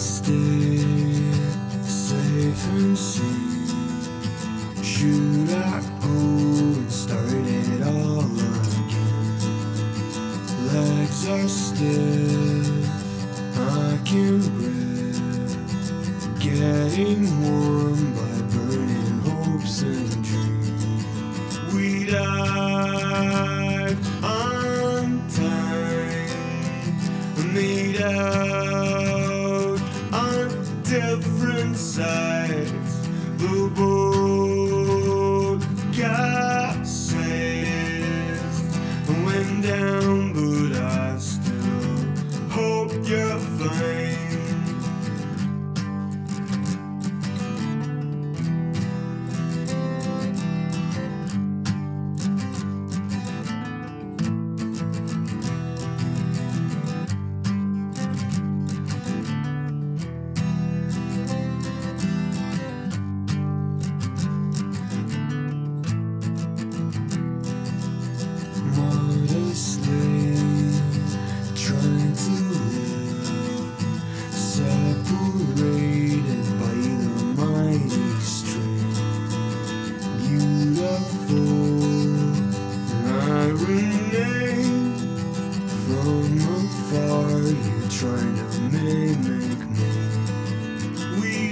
stay safe and see. Should I go and start it all again? Legs are stiff, I can breathe. Getting warm by burning hopes and dreams. We died on time, made up. Sides. The boat capsized, went down, but I still hope you're fine.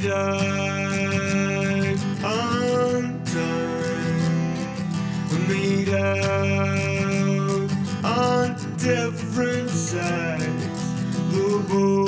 Died on time made out on different sides. The boat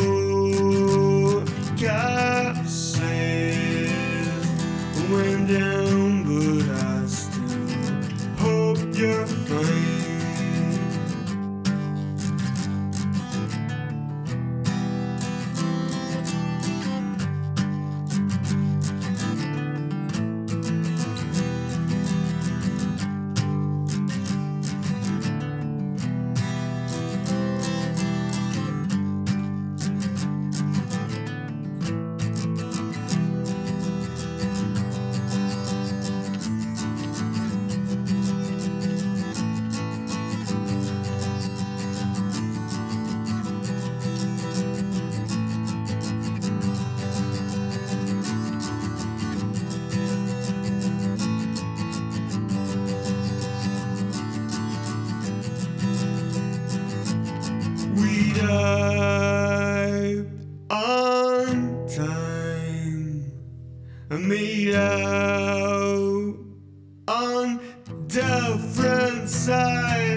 Died on time, made out on different sides.